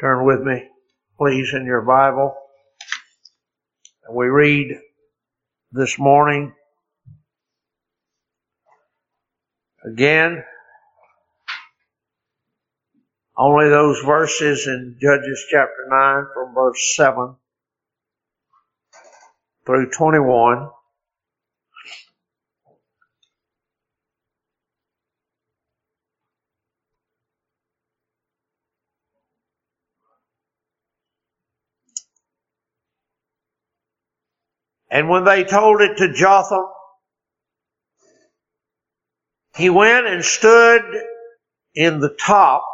Turn with me, please, in your Bible. We read this morning again only those verses in Judges chapter 9 from verse 7 through 21. And when they told it to Jotham, he went and stood in the top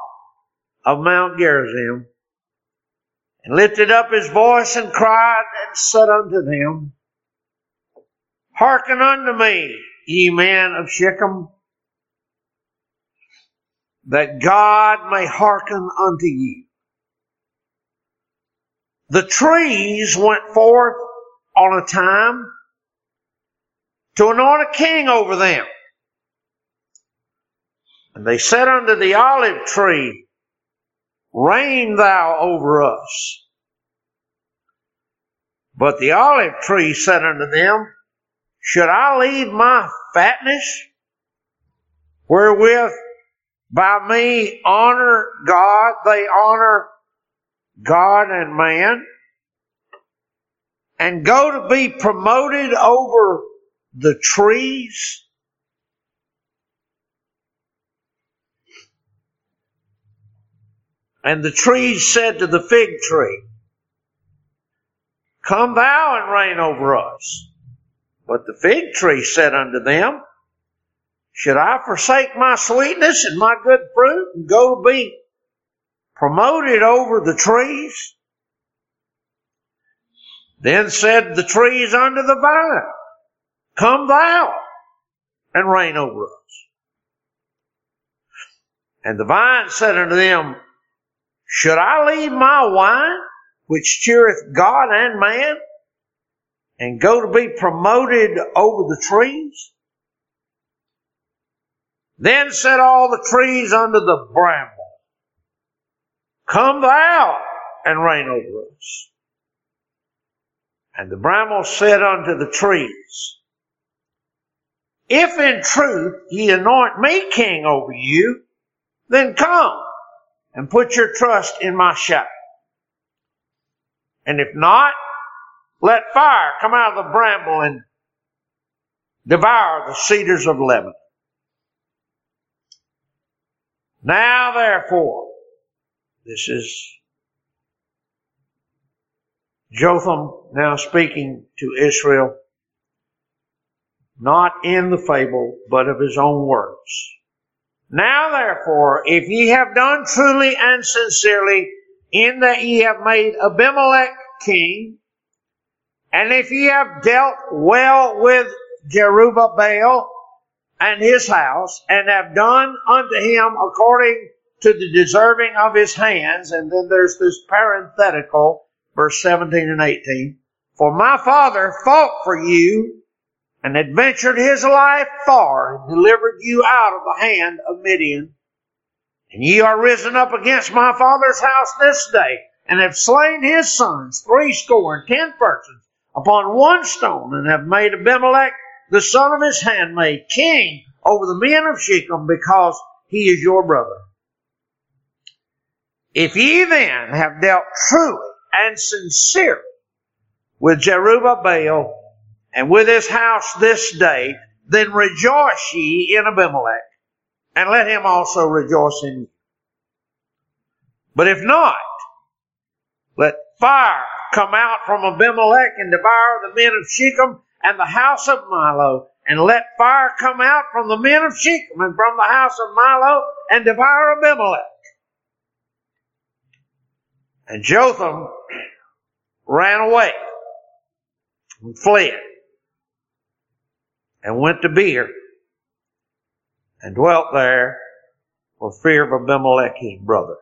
of Mount Gerizim and lifted up his voice and cried and said unto them, Hearken unto me, ye men of Shechem, that God may hearken unto you. The trees went forth on a time to anoint a king over them. And they said unto the olive tree, Reign thou over us. But the olive tree said unto them, Should I leave my fatness, wherewith by me honor God, they honor God and man? And go to be promoted over the trees? And the trees said to the fig tree, Come thou and reign over us. But the fig tree said unto them, Should I forsake my sweetness and my good fruit and go to be promoted over the trees? Then said the trees unto the vine, Come thou and reign over us. And the vine said unto them, Should I leave my wine, which cheereth God and man, and go to be promoted over the trees? Then said all the trees unto the bramble, Come thou and reign over us. And the bramble said unto the trees, If in truth ye anoint me king over you, then come and put your trust in my shadow. And if not, let fire come out of the bramble and devour the cedars of Lebanon. Now therefore, this is Jotham now speaking to Israel, not in the fable, but of his own words. Now therefore, if ye have done truly and sincerely in that ye have made Abimelech king, and if ye have dealt well with Jerubbaal and his house, and have done unto him according to the deserving of his hands, and then there's this parenthetical, verse 17 and 18. For my father fought for you and adventured his life far and delivered you out of the hand of Midian. And ye are risen up against my father's house this day and have slain his sons, threescore and ten persons, upon one stone and have made Abimelech, the son of his handmaid, king over the men of Shechem because he is your brother. If ye then have dealt truly and sincere with Jerubbaal and with his house this day, then rejoice ye in Abimelech, and let him also rejoice in you. But if not, let fire come out from Abimelech and devour the men of Shechem and the house of Millo, and let fire come out from the men of Shechem and from the house of Millo and devour Abimelech. And Jotham ran away and fled and went to Beer and dwelt there for fear of Abimelech his brother.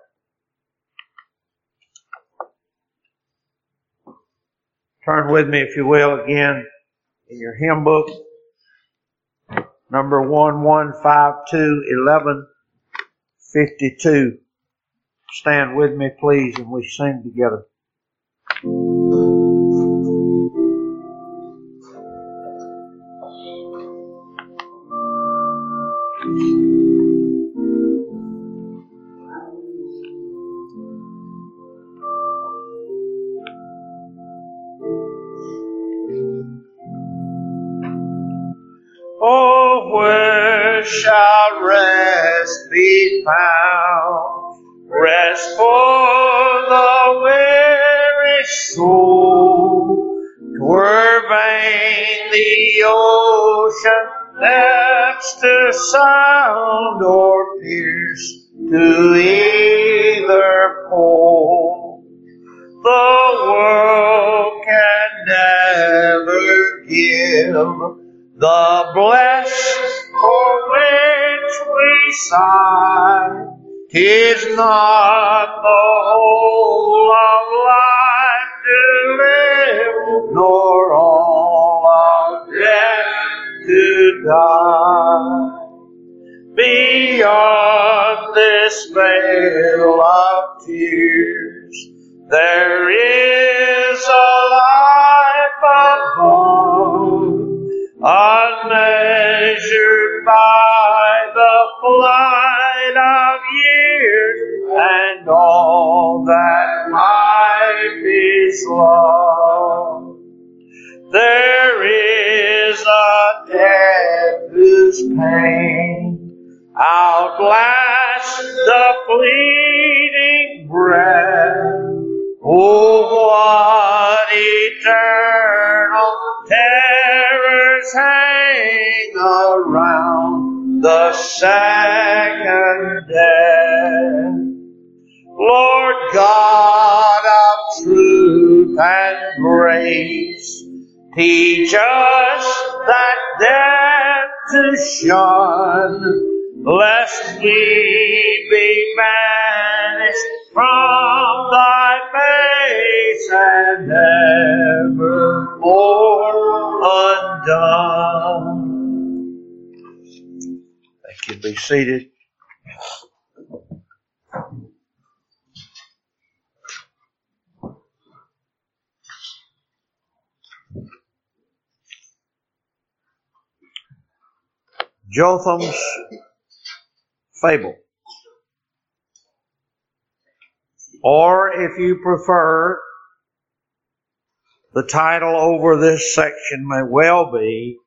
Turn with me, if you will, again in your hymn book, number 1152, 1152. Stand with me, please, and we sing together. Lest we be banished from thy face and evermore undone. Thank you. Be seated. Jotham's fable. Or if you prefer, the title over this section may well be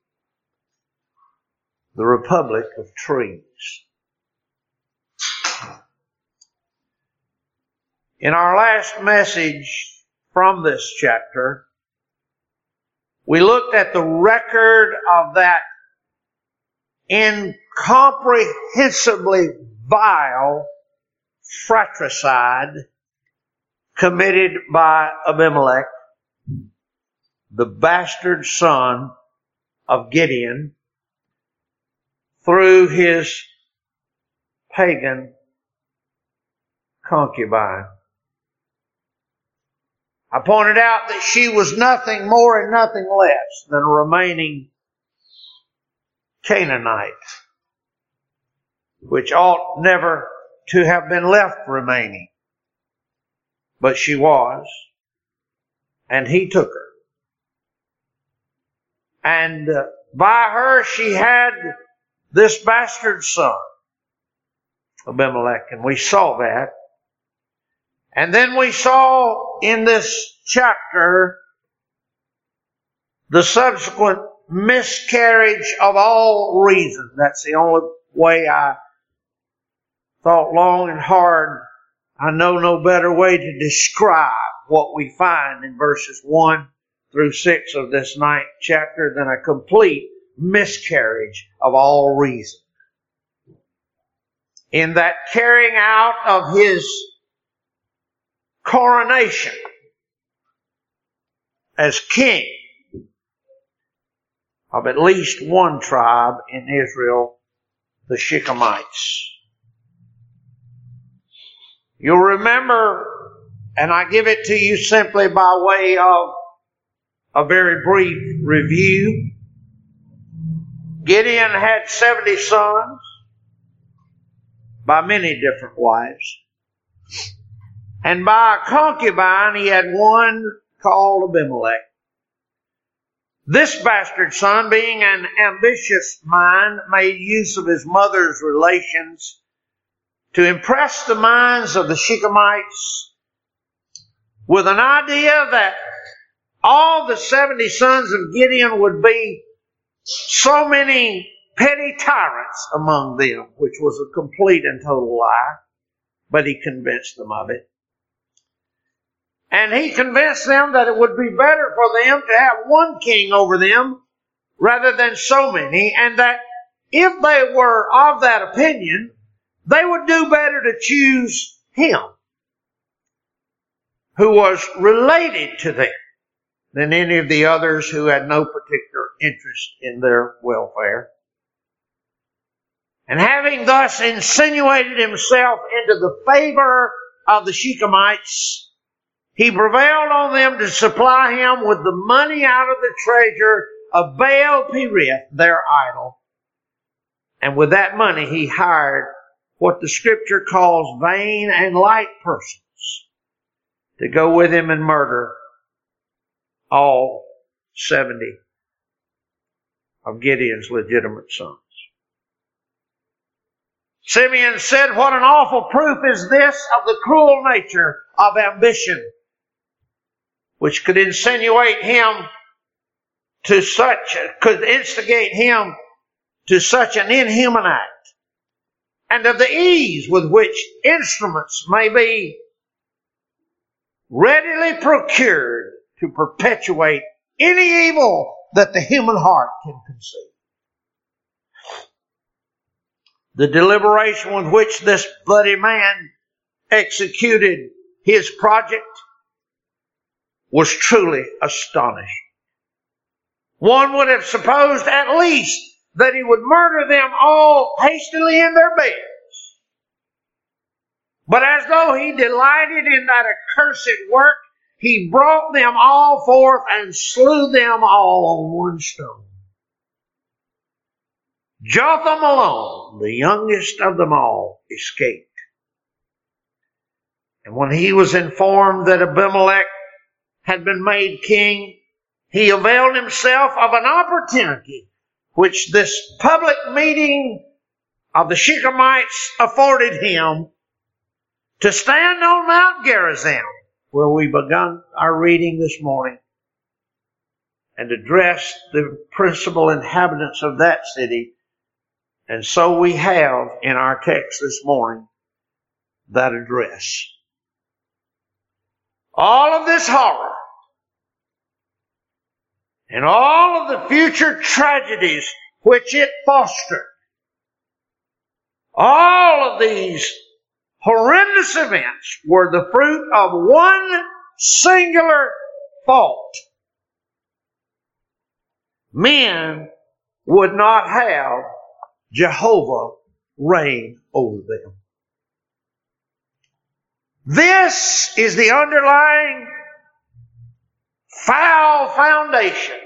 The Republic of Trees. In our last message from this chapter, we looked at the record of that incomprehensibly vile fratricide committed by Abimelech, the bastard son of Gideon, through his pagan concubine. I pointed out that she was nothing more and nothing less than a remaining Canaanite, which ought never to have been left remaining. But she was, and he took her. And uh, by her she had this bastard son, Abimelech, and we saw that. And then we saw in this chapter the subsequent miscarriage of all reason. That's the only way I thought long and hard. I know no better way to describe what we find in verses 1 through 6 of this ninth chapter than a complete miscarriage of all reason. In that carrying out of his coronation as king of at least one tribe in Israel, the Shechemites. You'll remember, and I give it to you simply by way of a very brief review. Gideon had 70 sons by many different wives. And by a concubine, he had one called Abimelech. This bastard son, being an ambitious mind, made use of his mother's relations to impress the minds of the Shechemites with an idea that all the 70 sons of Gideon would be so many petty tyrants among them, which was a complete and total lie, but he convinced them of it. And he convinced them that it would be better for them to have one king over them rather than so many, and that if they were of that opinion, they would do better to choose him who was related to them than any of the others who had no particular interest in their welfare. And having thus insinuated himself into the favor of the Shechemites, he prevailed on them to supply him with the money out of the treasure of Baal Berith, their idol. And with that money, he hired what the scripture calls vain and light persons to go with him and murder all 70 of Gideon's legitimate sons. Simeon said, What an awful proof is this of the cruel nature of ambition, which could insinuate him to such, could instigate him to such an inhuman act, and of the ease with which instruments may be readily procured to perpetuate any evil that the human heart can conceive. The deliberation with which this bloody man executed his project was truly astonishing. One would have supposed at least that he would murder them all hastily in their beds. But as though he delighted in that accursed work, he brought them all forth and slew them all on one stone. Jotham alone, the youngest of them all, escaped. And when he was informed that Abimelech had been made king, he availed himself of an opportunity which this public meeting of the Shechemites afforded him to stand on Mount Gerizim where we begun our reading this morning and address the principal inhabitants of that city. And so we have in our text this morning that address. All of this horror and all of the future tragedies which it fostered, all of these horrendous events were the fruit of one singular fault. Men would not have Jehovah reign over them. This is the underlying foul foundation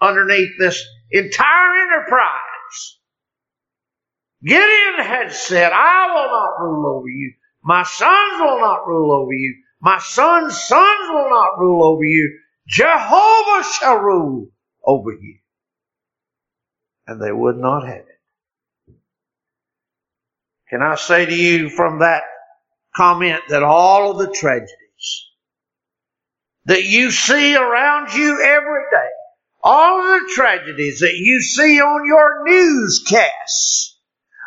underneath this entire enterprise Gideon had said, I will not rule over you. My sons will not rule over you. My sons' sons will not rule over you. Jehovah shall rule over you. And they would not have it. Can I say to you from that comment that all of the tragedies that you see around you every day, all of the tragedies that you see on your newscasts,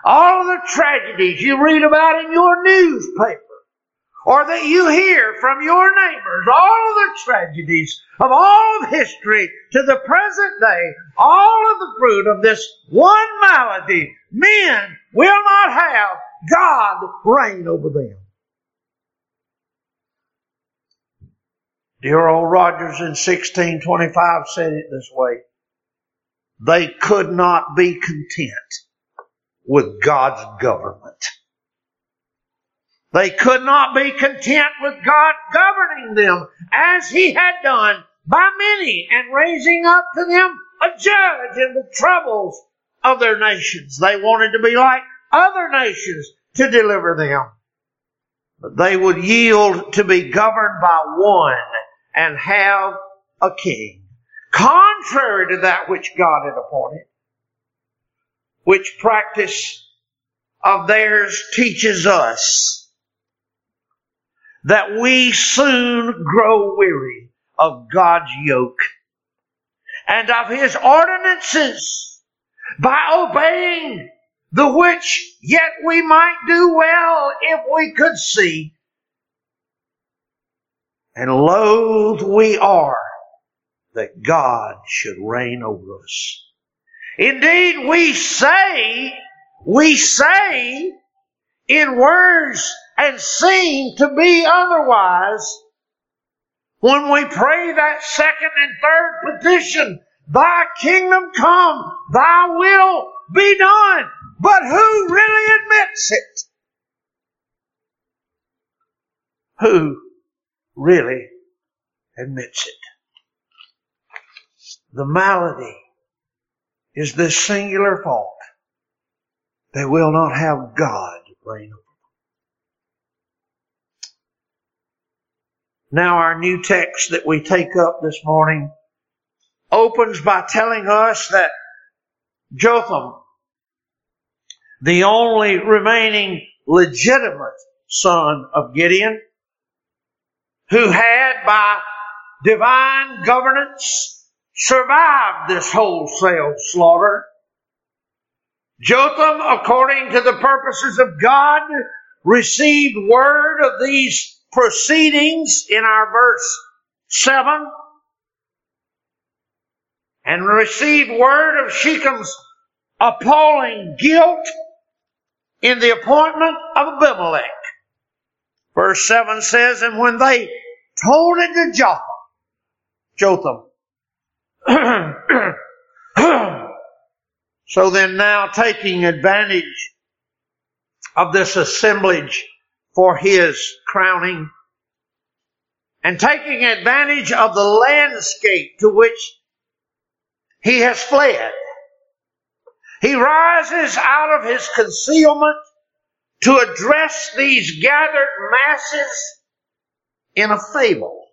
all of the tragedies you read about in your newspaper or that you hear from your neighbors, all of the tragedies of all of history to the present day, all of the fruit of this one malady, men will not have God reign over them. Dear old Rogers in 1625 said it this way. They could not be content with God's government. They could not be content with God governing them as He had done by many and raising up to them a judge in the troubles of their nations. They wanted to be like other nations to deliver them. But they would yield to be governed by one and have a king, contrary to that which God had appointed, which practice of theirs teaches us that we soon grow weary of God's yoke and of His ordinances by obeying the which yet we might do well if we could see. And loath we are that God should reign over us. Indeed, we say, we say in words and seem to be otherwise when we pray that second and third petition, Thy kingdom come, Thy will be done. But who really admits it? Who really admits it? The malady is this singular fault. They will not have God reign over them. Now our new text that we take up this morning opens by telling us that Jotham the only remaining legitimate son of Gideon, who had by divine governance survived this wholesale slaughter. Jotham, according to the purposes of God, received word of these proceedings in our verse 7 and received word of Shechem's appalling guilt in the appointment of Abimelech. Verse 7 says, And when they told it to Jotham, Jotham, so then now taking advantage of this assemblage for his crowning, and taking advantage of the landscape to which he has fled, he rises out of his concealment to address these gathered masses in a fable.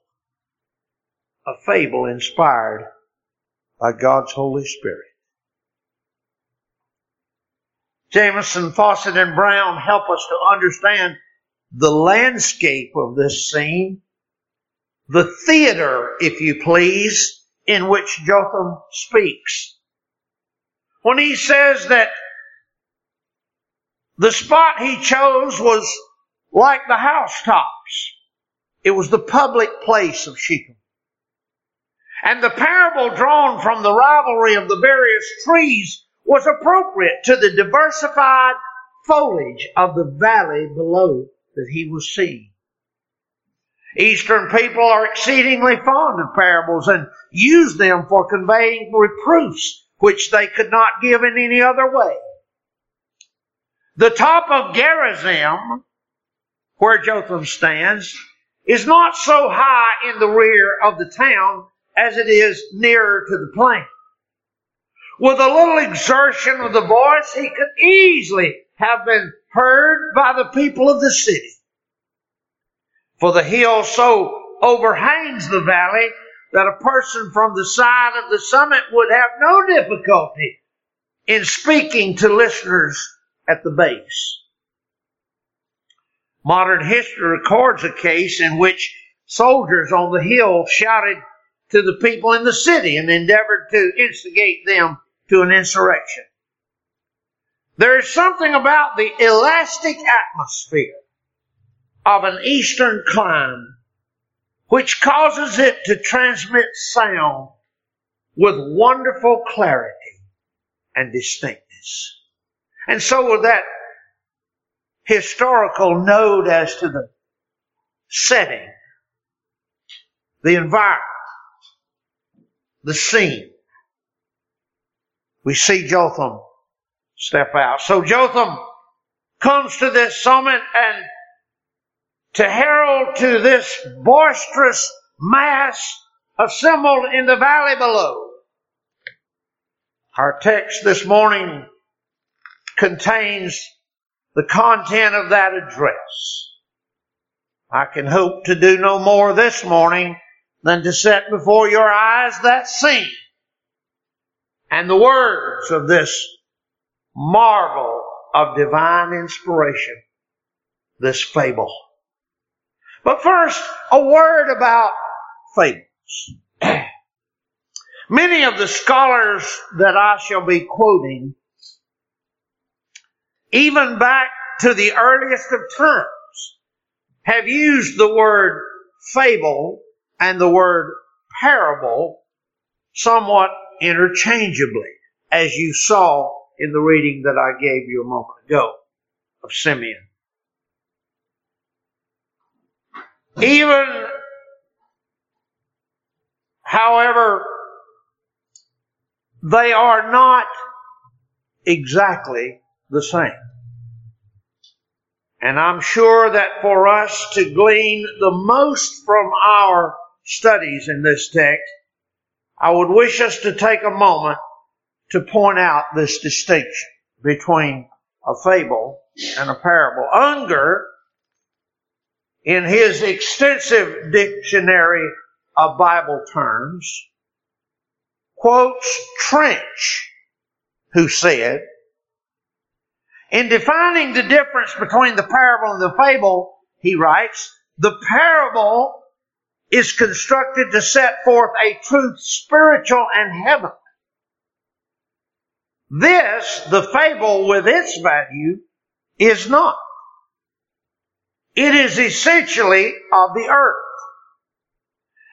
A fable inspired by God's Holy Spirit. Jameson, Fausset, and Brown help us to understand the landscape of this scene, the theater, if you please, in which Jotham speaks when he says that the spot he chose was like the housetops. It was the public place of Shechem. And the parable drawn from the rivalry of the various trees was appropriate to the diversified foliage of the valley below that he was seeing. Eastern people are exceedingly fond of parables and use them for conveying reproofs which they could not give in any other way. The top of Gerizim, where Jotham stands, is not so high in the rear of the town as it is nearer to the plain. With a little exertion of the voice, he could easily have been heard by the people of the city. For the hill so overhangs the valley that a person from the side of the summit would have no difficulty in speaking to listeners at the base. Modern history records a case in which soldiers on the hill shouted to the people in the city and endeavored to instigate them to an insurrection. There is something about the elastic atmosphere of an eastern clime which causes it to transmit sound with wonderful clarity and distinctness. And so with that historical note as to the setting, the environment, the scene, we see Jotham step out. So Jotham comes to this summit and to herald to this boisterous mass assembled in the valley below. Our text this morning contains the content of that address. I can hope to do no more this morning than to set before your eyes that scene and the words of this marvel of divine inspiration, this fable. But first, a word about fables. Many of the scholars that I shall be quoting, even back to the earliest of times, have used the word fable and the word parable somewhat interchangeably, as you saw in the reading that I gave you a moment ago of Simeon. Even, however, they are not exactly the same. And I'm sure that for us to glean the most from our studies in this text, I would wish us to take a moment to point out this distinction between a fable and a parable. Unger, in his extensive dictionary of Bible terms, quotes Trench, who said, in defining the difference between the parable and the fable, he writes, the parable is constructed to set forth a truth spiritual and heavenly. This, the fable with its value, is not. It is essentially of the earth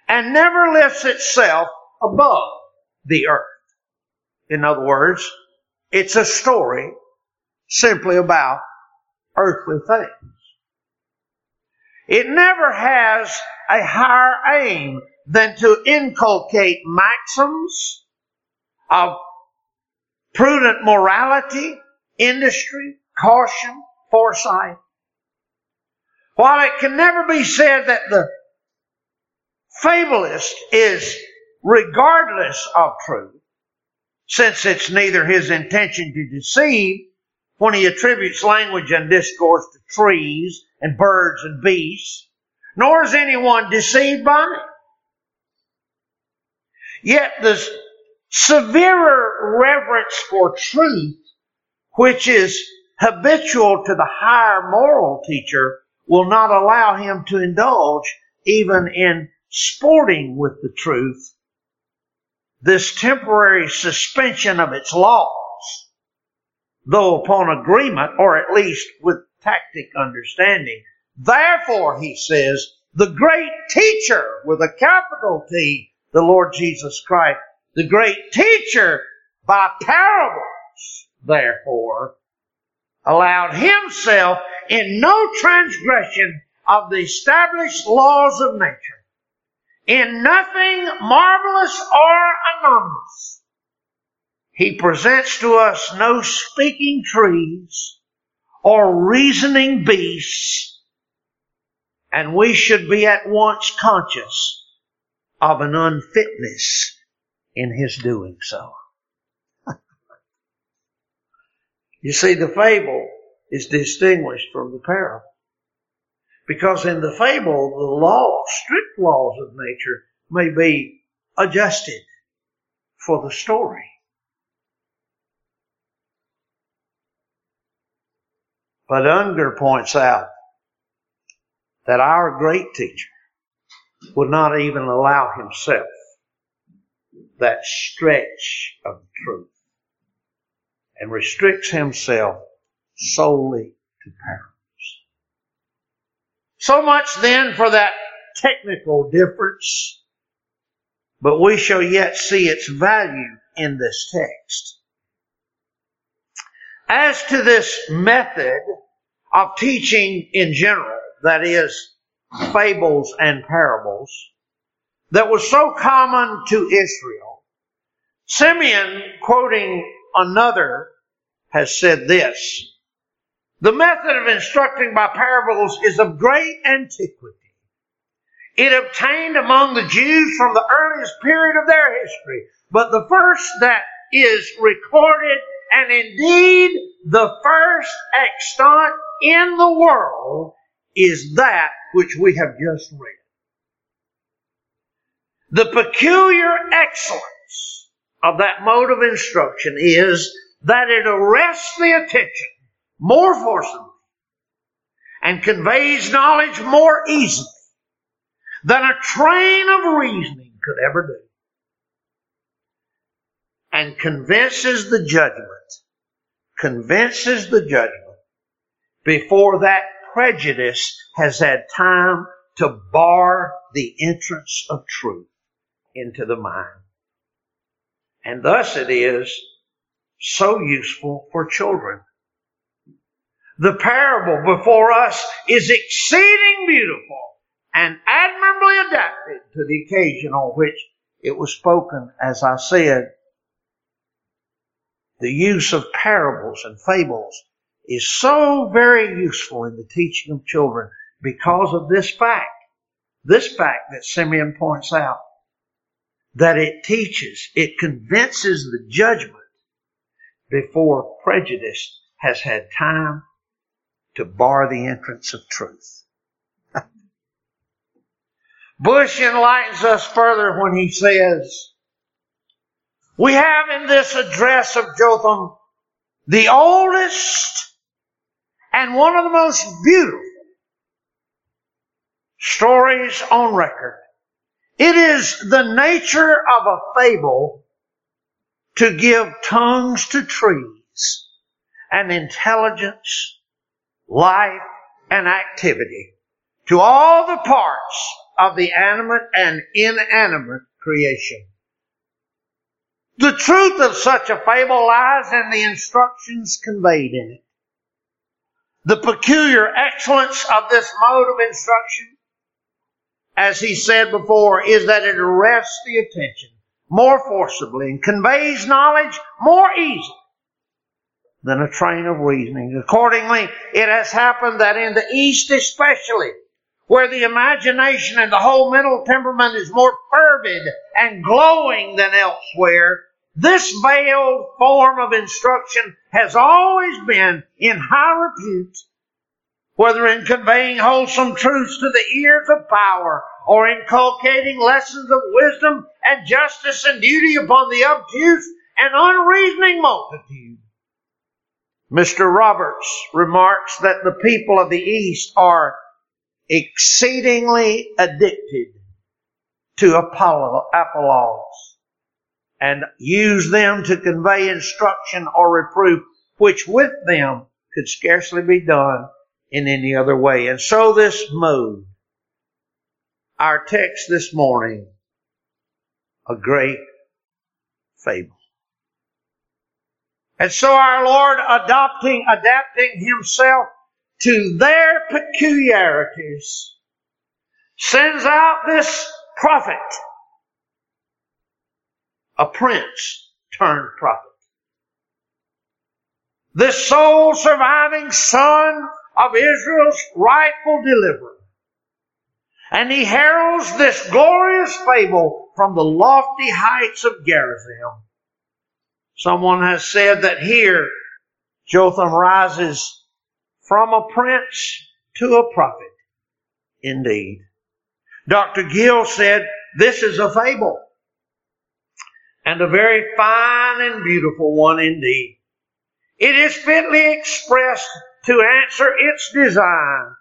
and never lifts itself above the earth. In other words, it's a story simply about earthly things. It never has a higher aim than to inculcate maxims of prudent morality, industry, caution, foresight. While it can never be said that the fabulist is regardless of truth, since it's neither his intention to deceive when he attributes language and discourse to trees and birds and beasts, nor is anyone deceived by it. Yet the severer reverence for truth, which is habitual to the higher moral teacher, will not allow him to indulge even in sporting with the truth. This temporary suspension of its laws, though upon agreement or at least with tactic understanding. Therefore, he says, the great teacher with a capital T, the Lord Jesus Christ, the great teacher by parables, therefore, allowed himself in no transgression of the established laws of nature, in nothing marvelous or anomalous. He presents to us no speaking trees or reasoning beasts, and we should be at once conscious of an unfitness in his doing so. you see, the fable is distinguished from the parable. Because in the fable, the law, strict laws of nature may be adjusted for the story. But Unger points out that our great teacher would not even allow himself that stretch of truth and restricts himself solely to parables. So much then for that technical difference, but we shall yet see its value in this text. As to this method of teaching in general, that is, fables and parables, that was so common to Israel, Simeon, quoting another, has said this. The method of instructing by parables is of great antiquity. It obtained among the Jews from the earliest period of their history, but the first that is recorded and indeed the first extant in the world is that which we have just read. The peculiar excellence of that mode of instruction is that it arrests the attention more forcibly and conveys knowledge more easily than a train of reasoning could ever do and convinces the judgment, convinces the judgment before that prejudice has had time to bar the entrance of truth into the mind. And thus it is so useful for children. The parable before us is exceeding beautiful and admirably adapted to the occasion on which it was spoken, as I said. The use of parables and fables is so very useful in the teaching of children because of this fact. This fact that Simeon points out that it teaches, it convinces the judgment before prejudice has had time to bar the entrance of truth. Bush enlightens us further when he says, We have in this address of Jotham the oldest and one of the most beautiful stories on record. It is the nature of a fable to give tongues to trees and intelligence, life, and activity to all the parts of the animate and inanimate creation. The truth of such a fable lies in the instructions conveyed in it. The peculiar excellence of this mode of instruction, as he said before, is that it arrests the attention more forcibly and conveys knowledge more easily than a train of reasoning. Accordingly, it has happened that in the East especially, where the imagination and the whole mental temperament is more fervid and glowing than elsewhere, this veiled form of instruction has always been in high repute, whether in conveying wholesome truths to the ears of power or inculcating lessons of wisdom and justice and duty upon the obtuse and unreasoning multitude. Mr. Roberts remarks that the people of the East are exceedingly addicted to apologues and use them to convey instruction or reproof, which with them could scarcely be done in any other way. And so this mode, our text this morning, a great fable. And so our Lord adopting, adapting himself to their peculiarities, sends out this prophet, a prince turned prophet. The sole surviving son of Israel's rightful deliverer. And he heralds this glorious fable from the lofty heights of Gerizim. Someone has said that here Jotham rises from a prince to a prophet. Indeed. Dr. Gill said, this is a fable. And a very fine and beautiful one indeed. It is fitly expressed to answer its design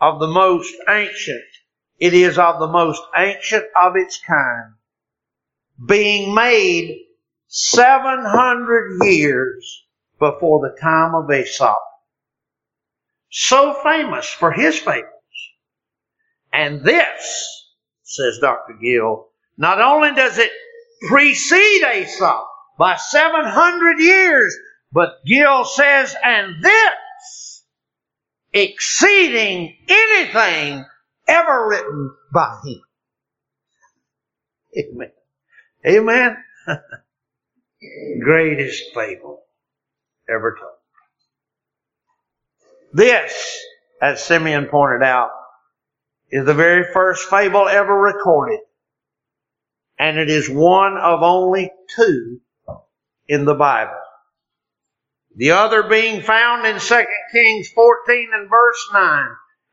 of the most ancient. It is of the most ancient of its kind. Being made 700 years before the time of Aesop. So famous for his fables. And this, says Dr. Gill, not only does it precede Aesop by 700 years, but Gill says, and this exceeding anything ever written by him. Amen. Amen. Greatest fable ever told. This, as Simeon pointed out, is the very first fable ever recorded. And it is one of only two in the Bible. The other being found in 2 Kings 14 and verse 9,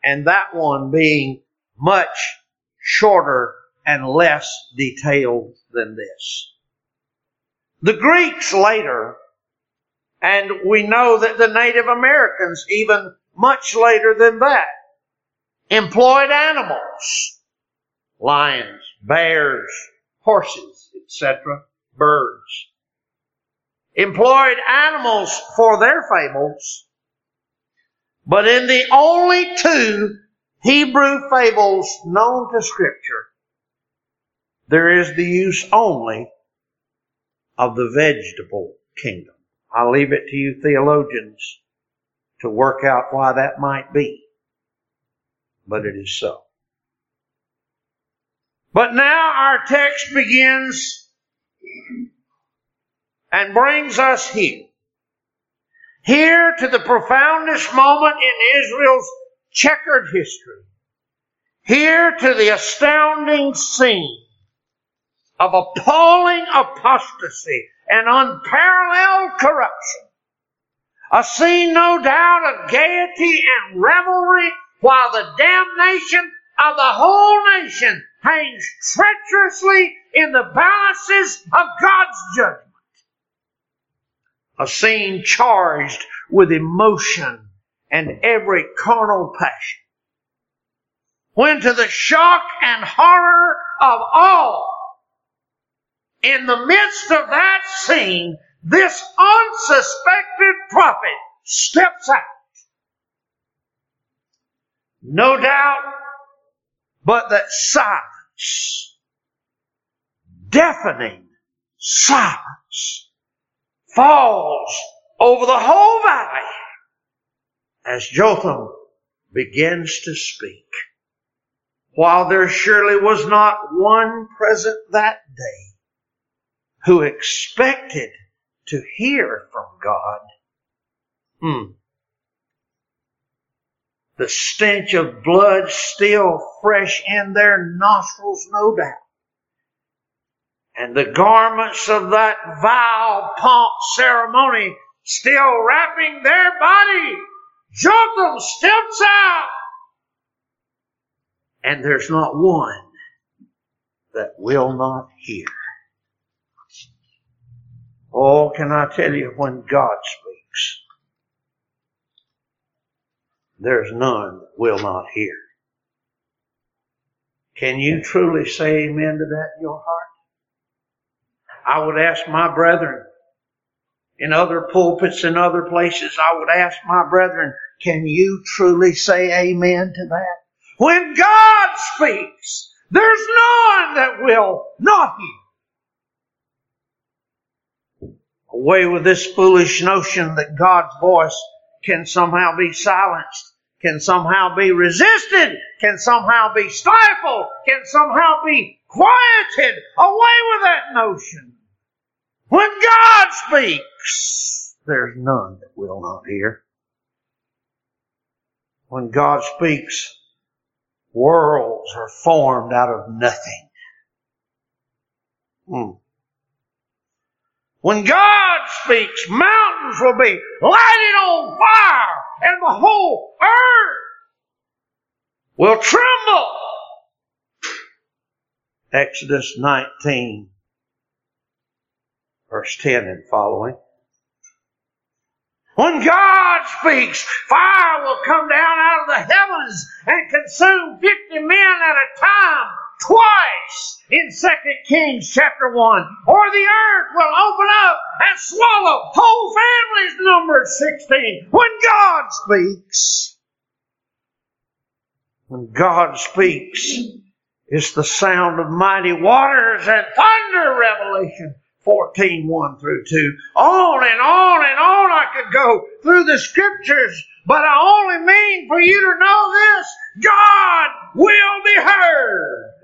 and that one being much shorter and less detailed than this. The Greeks later, and we know that the Native Americans even much later than that, employed animals, lions, bears, horses, etc., birds. Employed animals for their fables, but in the only two Hebrew fables known to Scripture, there is the use only of the vegetable kingdom. I'll leave it to you theologians to work out why that might be. But it is so. But now our text begins and brings us here. Here to the profoundest moment in Israel's checkered history. Here to the astounding scene of appalling apostasy and unparalleled corruption. A scene, no doubt, of gaiety and revelry while the damnation of the whole nation hangs treacherously in the balances of God's judgment. A scene charged with emotion and every carnal passion. When to the shock and horror of all, in the midst of that scene, this unsuspected prophet steps out. No doubt, but that silence, deafening silence, falls over the whole valley as Jotham begins to speak. While there surely was not one present that day who expected to hear from God, hmm, the stench of blood still fresh in their nostrils, no doubt. And the garments of that vile pomp ceremony still wrapping their body Jotham steps out. And there's not one that will not hear. Oh, can I tell you, when God speaks, there's none that will not hear. Can you truly say amen to that in your heart? I would ask my brethren, in other pulpits and other places, I would ask my brethren, can you truly say amen to that? When God speaks, there's none that will not hear. Away with this foolish notion that God's voice can somehow be silenced, can somehow be resisted, can somehow be stifled, can somehow be quieted. Away with that notion. When God speaks, there's none that will not hear. When God speaks, worlds are formed out of nothing. Hmm. When God speaks, mountains will be lighted on fire and the whole earth will tremble. Exodus 19 verse 10 and following. When God speaks, fire will come down out of the heavens and consume 50 men at a time twice in 2 Kings chapter 1. Or the earth will open up and swallow whole families numbered 16. When God speaks, when God speaks, it's the sound of mighty waters and thunder revelation 14, 1 through 2. On and on and on I could go through the scriptures, but I only mean for you to know this. God will be heard.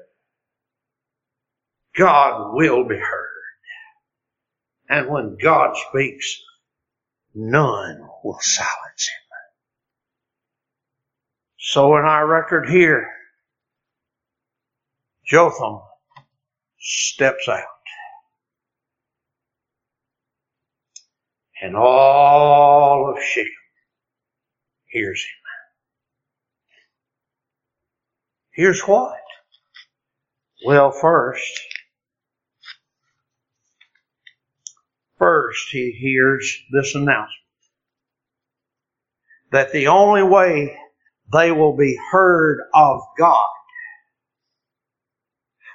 God will be heard. And when God speaks, none will silence him. So in our record here, Jotham steps out. And all of Shechem hears him. Here's what? Well, first, first he hears this announcement that the only way they will be heard of God,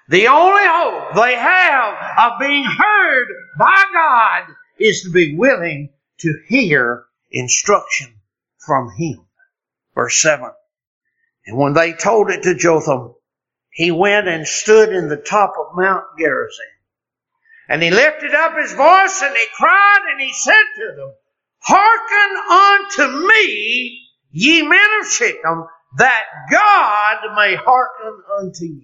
the only hope they have of being heard by God is to be willing to hear instruction from Him. Verse 7. And when they told it to Jotham, he went and stood in the top of Mount Gerizim. And he lifted up his voice and he cried and he said to them, Hearken unto me, ye men of Shechem, that God may hearken unto you.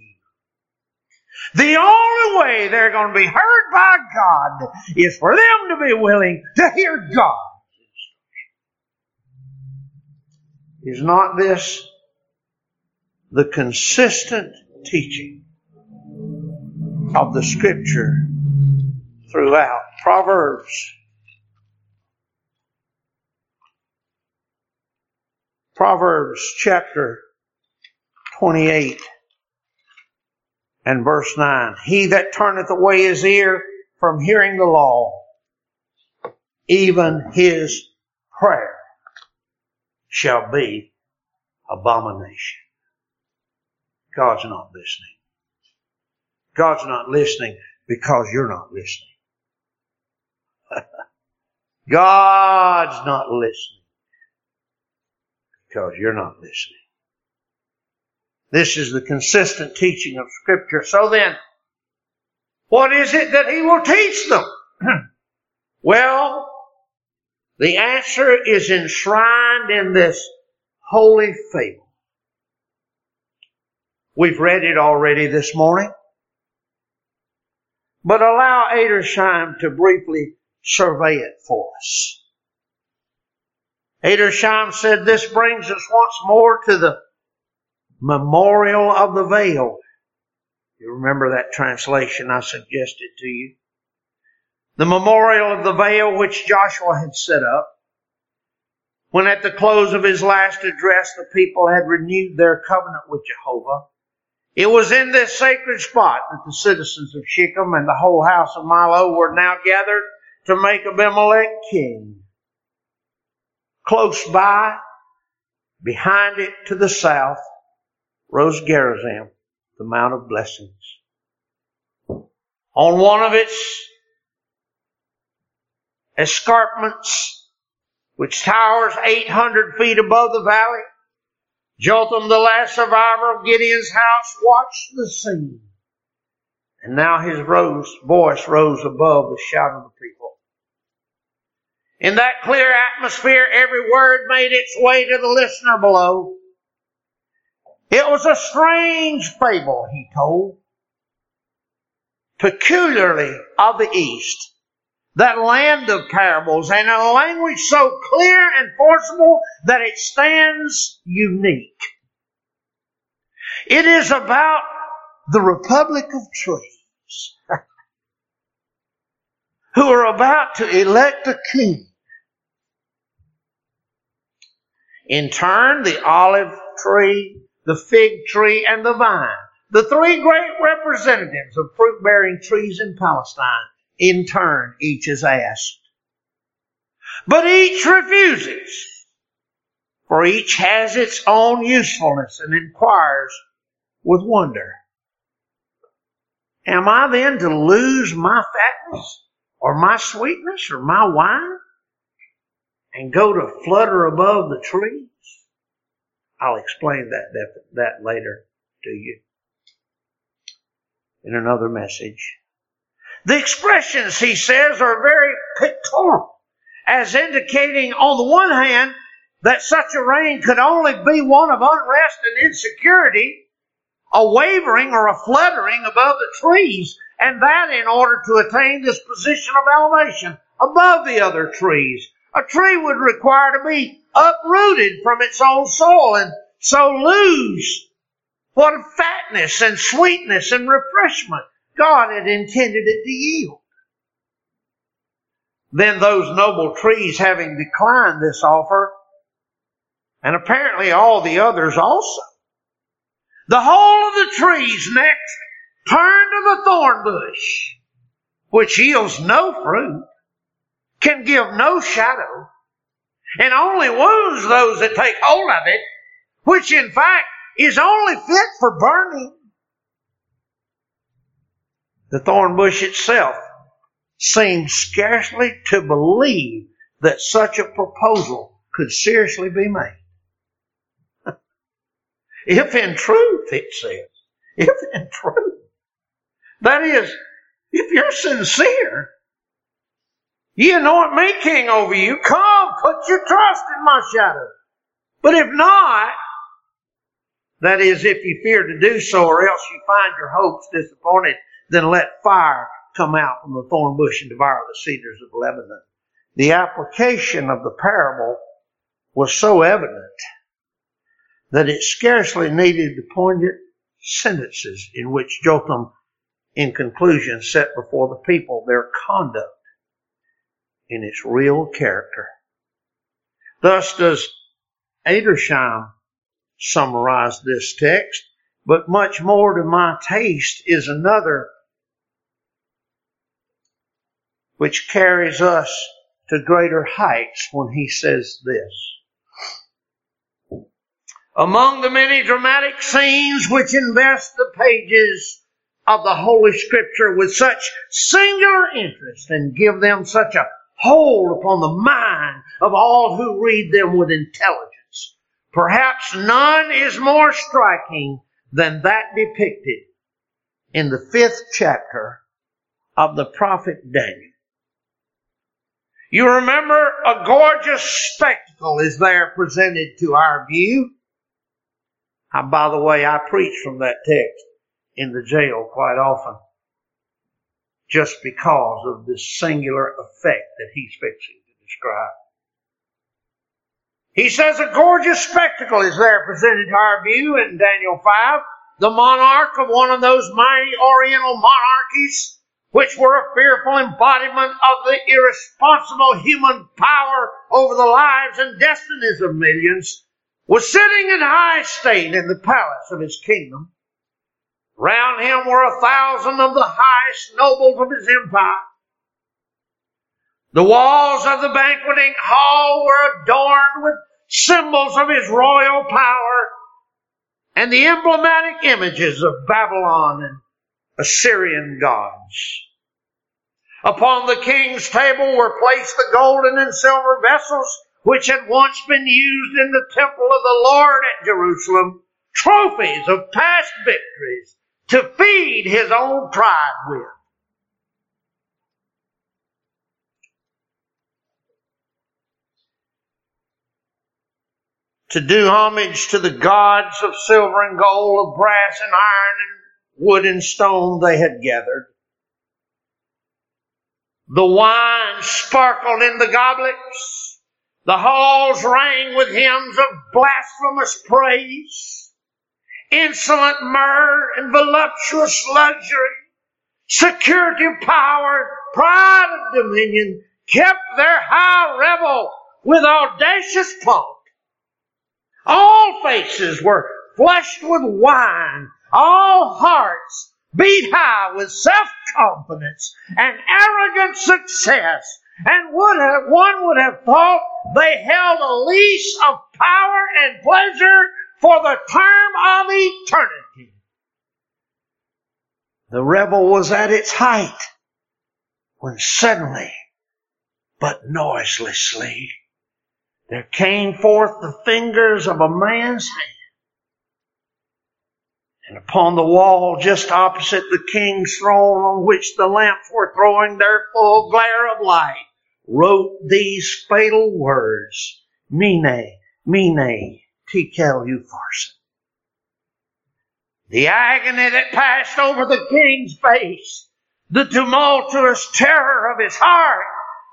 The only way they're going to be heard by God is for them to be willing to hear God. Is not this the consistent teaching of the scripture throughout. Proverbs. Proverbs chapter 28 and verse 9. He that turneth away his ear from hearing the law, even his prayer shall be abomination. God's not listening. God's not listening because you're not listening. God's not listening because you're not listening. This is the consistent teaching of Scripture. So then, what is it that He will teach them? well, the answer is enshrined in this holy fable. We've read it already this morning. But allow Edersheim to briefly survey it for us. Edersheim said this brings us once more to the memorial of the veil. You remember that translation I suggested to you? The memorial of the veil which Joshua had set up. When at the close of his last address the people had renewed their covenant with Jehovah it was in this sacred spot that the citizens of Shechem and the whole house of Millo were now gathered to make Abimelech king. Close by, behind it to the south, rose Gerizim, the Mount of Blessings. On one of its escarpments, which towers 800 feet above the valley, Jotham, the last survivor of Gideon's house, watched the scene. And now his rose, voice rose above the shout of the people. In that clear atmosphere, every word made its way to the listener below. It was a strange fable, he told, peculiarly of the East that land of parables and a language so clear and forcible that it stands unique. It is about the Republic of Trees who are about to elect a king. In turn, the olive tree, the fig tree, and the vine, the three great representatives of fruit bearing trees in Palestine, in turn each is asked. But each refuses, for each has its own usefulness and inquires with wonder. Am I then to lose my fatness or my sweetness or my wine and go to flutter above the trees? I'll explain that, that, later to you in another message. The expressions, he says, are very pictorial, as indicating, on the one hand, that such a reign could only be one of unrest and insecurity, a wavering or a fluttering above the trees, and that in order to attain this position of elevation above the other trees. A tree would require to be uprooted from its own soil and so lose what fatness and sweetness and refreshment God had intended it to yield. Then those noble trees having declined this offer, and apparently all the others also, the whole of the trees next turn to the thorn bush, which yields no fruit, can give no shadow, and only wounds those that take hold of it, which in fact is only fit for burning. The thorn bush itself seemed scarcely to believe that such a proposal could seriously be made. if in truth, it says, if in truth, that is, if you're sincere, ye anoint me king over you, come, put your trust in my shadow. But if not, that is, if you fear to do so or else you find your hopes disappointed, then let fire come out from the thorn bush and devour the cedars of Lebanon. The application of the parable was so evident that it scarcely needed the poignant sentences in which Jotham, in conclusion, set before the people their conduct in its real character. Thus does Edersheim summarize this text, but much more to my taste is another which carries us to greater heights when he says this. Among the many dramatic scenes which invest the pages of the Holy Scripture with such singular interest and give them such a hold upon the mind of all who read them with intelligence, perhaps none is more striking than that depicted in the fifth chapter of the prophet Daniel. You remember a gorgeous spectacle is there presented to our view. I, by the way, I preach from that text in the jail quite often just because of this singular effect that he's fixing to describe. He says a gorgeous spectacle is there presented to our view in Daniel 5. The monarch of one of those mighty oriental monarchies which were a fearful embodiment of the irresponsible human power over the lives and destinies of millions, was sitting in high state in the palace of his kingdom. Round him were a thousand of the highest nobles of his empire. The walls of the banqueting hall were adorned with symbols of his royal power and the emblematic images of Babylon and Assyrian gods. Upon the king's table were placed the golden and silver vessels which had once been used in the temple of the Lord at Jerusalem, trophies of past victories to feed his own pride with. To do homage to the gods of silver and gold, of brass and iron and wood and stone they had gathered. The wine sparkled in the goblets. The halls rang with hymns of blasphemous praise. Insolent myrrh and voluptuous luxury, security of power, pride of dominion kept their high revel with audacious pomp. All faces were flushed with wine all hearts beat high with self-confidence and arrogant success and would have, one would have thought they held a lease of power and pleasure for the term of eternity. The revel was at its height when suddenly, but noiselessly, there came forth the fingers of a man's hand. And upon the wall just opposite the king's throne on which the lamps were throwing their full glare of light wrote these fatal words, Mene, Mene, Tekel Upharsin. The agony that passed over the king's face, the tumultuous terror of his heart,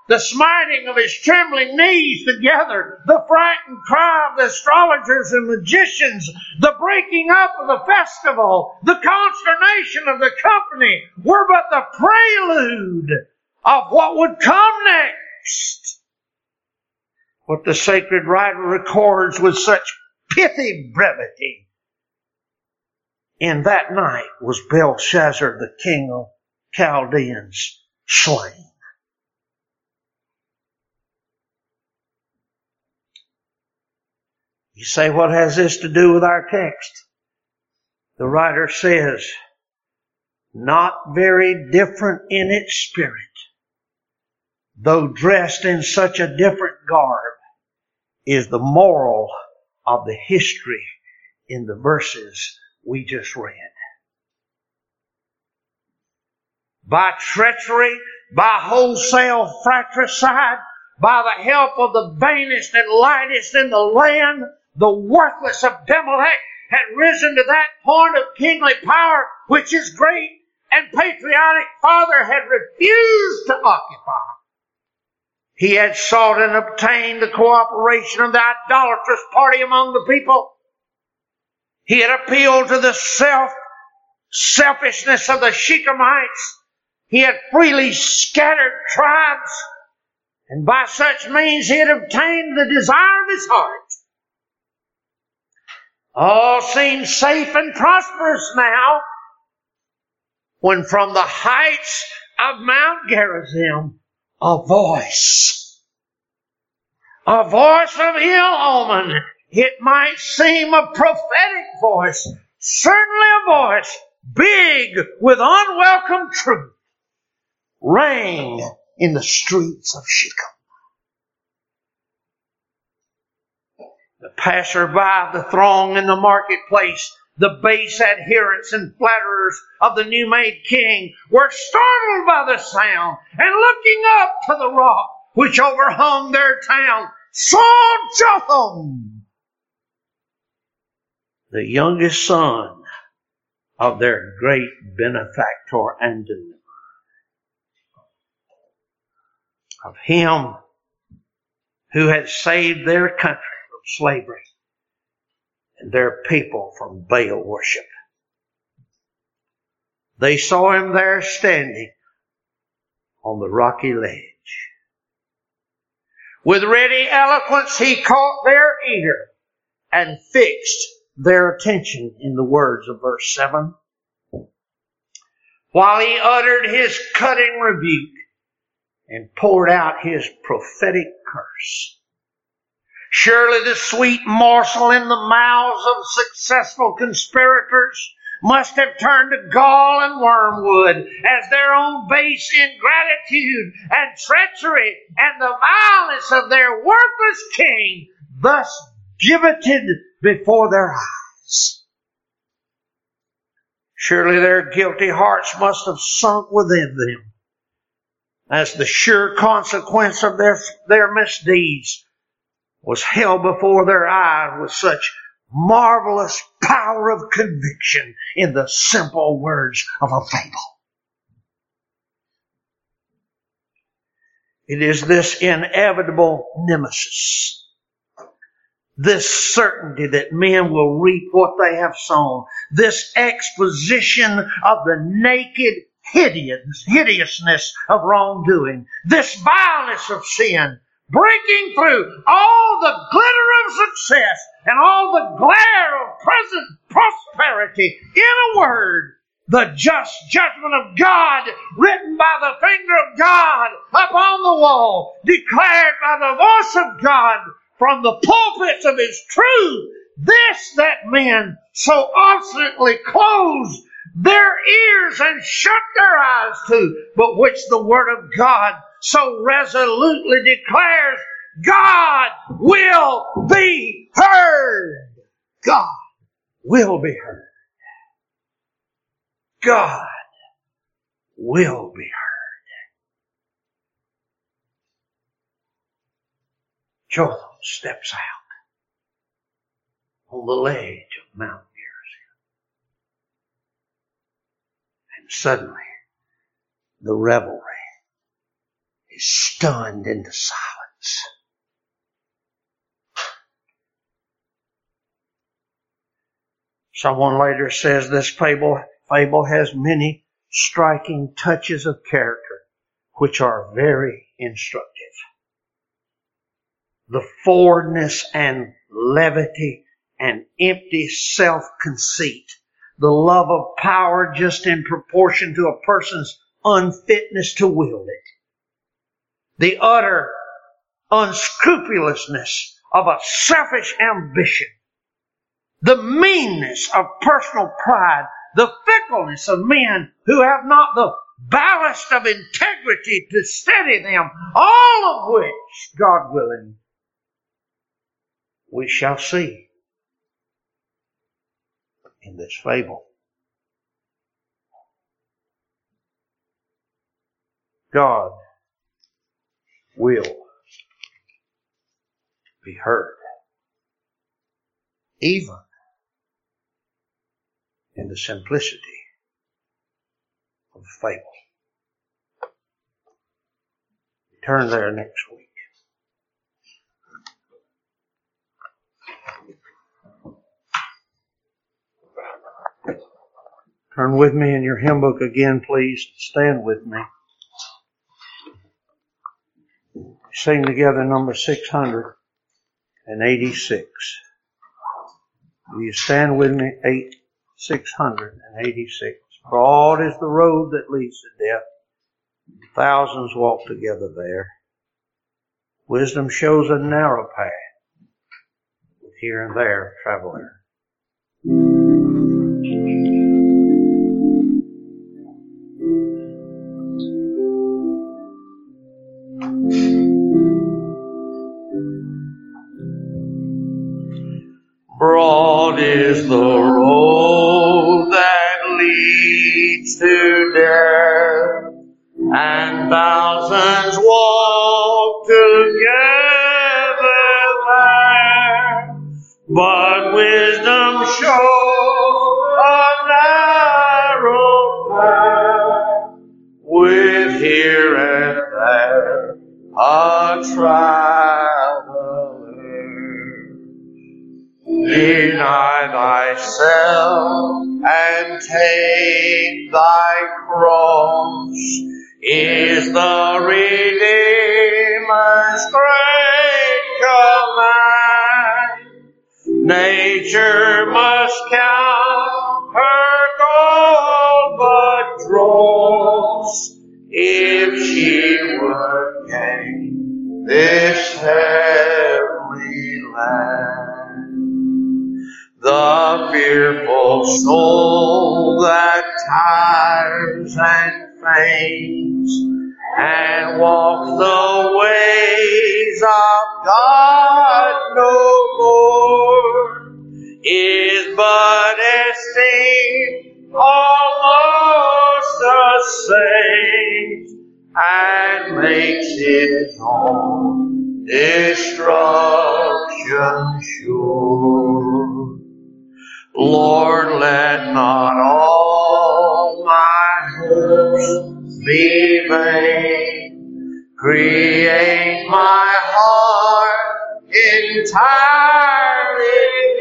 the smiting of his trembling knees together, the frightened cry of the astrologers and magicians, the breaking up of the festival, the consternation of the company were but the prelude of what would come next. What the sacred writer records with such pithy brevity. In that night was Belshazzar, the king of Chaldeans, slain. You say, what has this to do with our text? The writer says, not very different in its spirit, though dressed in such a different garb, is the moral of the history in the verses we just read. By treachery, by wholesale fratricide, by the help of the vainest and lightest in the land, the worthless Abimelech had risen to that point of kingly power which his great and patriotic father had refused to occupy. He had sought and obtained the cooperation of the idolatrous party among the people. He had appealed to the self selfishness of the Shechemites. He had freely scattered tribes, and by such means he had obtained the desire of his heart. All seemed safe and prosperous now, when from the heights of Mount Gerizim a voice. A voice of ill omen. It might seem a prophetic voice, certainly a voice big with unwelcome truth, rang in the streets of Shechem. The passerby, the throng in the marketplace, the base adherents and flatterers of the new made king were startled by the sound and looking up to the rock which overhung their town saw Jotham, the youngest son of their great benefactor and deliverer. Of him who had saved their country from slavery their people from Baal worship. They saw him there standing on the rocky ledge. With ready eloquence, he caught their ear and fixed their attention in the words of verse 7. While he uttered his cutting rebuke and poured out his prophetic curse. Surely the sweet morsel in the mouths of successful conspirators must have turned to gall and wormwood as their own base ingratitude and treachery and the violence of their worthless king thus gibbeted before their eyes. Surely their guilty hearts must have sunk within them as the sure consequence of their, their misdeeds was held before their eyes with such marvelous power of conviction in the simple words of a fable. It is this inevitable nemesis, this certainty that men will reap what they have sown, this exposition of the naked hideous, hideousness of wrongdoing, this vileness of sin, breaking through all the glitter of success and all the glare of present prosperity. In a word, the just judgment of God written by the finger of God upon the wall, declared by the voice of God from the pulpits of His truth. This that men so obstinately close their ears and shut their eyes to, but which the Word of God so resolutely declares God will be heard. God will be heard. God will be heard. Jotham steps out on the ledge of Mount Gerizim. And suddenly, the revelry is stunned into silence. Someone later says this fable, fable has many striking touches of character which are very instructive. the forwardness and levity and empty self conceit, the love of power just in proportion to a person's unfitness to wield it, the utter unscrupulousness of a selfish ambition, the meanness of personal pride, the fickleness of men who have not the ballast of integrity to steady them, all of which, God willing, we shall see in this fable. God will be heard, even in the simplicity of the fable. Turn there next week. Turn with me in your hymn book again, please. Stand with me. Sing together number 686. Will you stand with me? Eight, 686. Broad is the road that leads to death. Thousands walk together there. Wisdom shows a narrow path. with Here and there, traveler. The road that leads to death, and thousands walk is the Redeemer's great command. Nature must count her gold but dross if she would gain this heavenly land. The fearful soul that tires and faints and walk the ways of God no more is but esteemed almost a saint and makes his own destruction sure. Lord, let not all my hopes be made. Create my heart entirely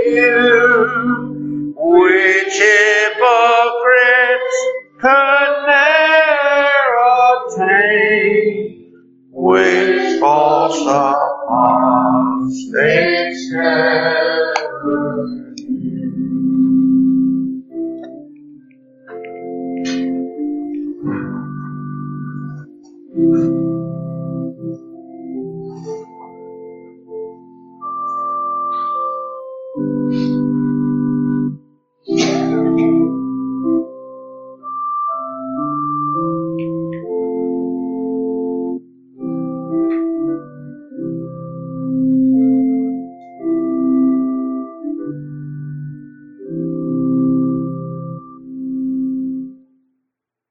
new, which hypocrites could ne'er attain, which false apostles never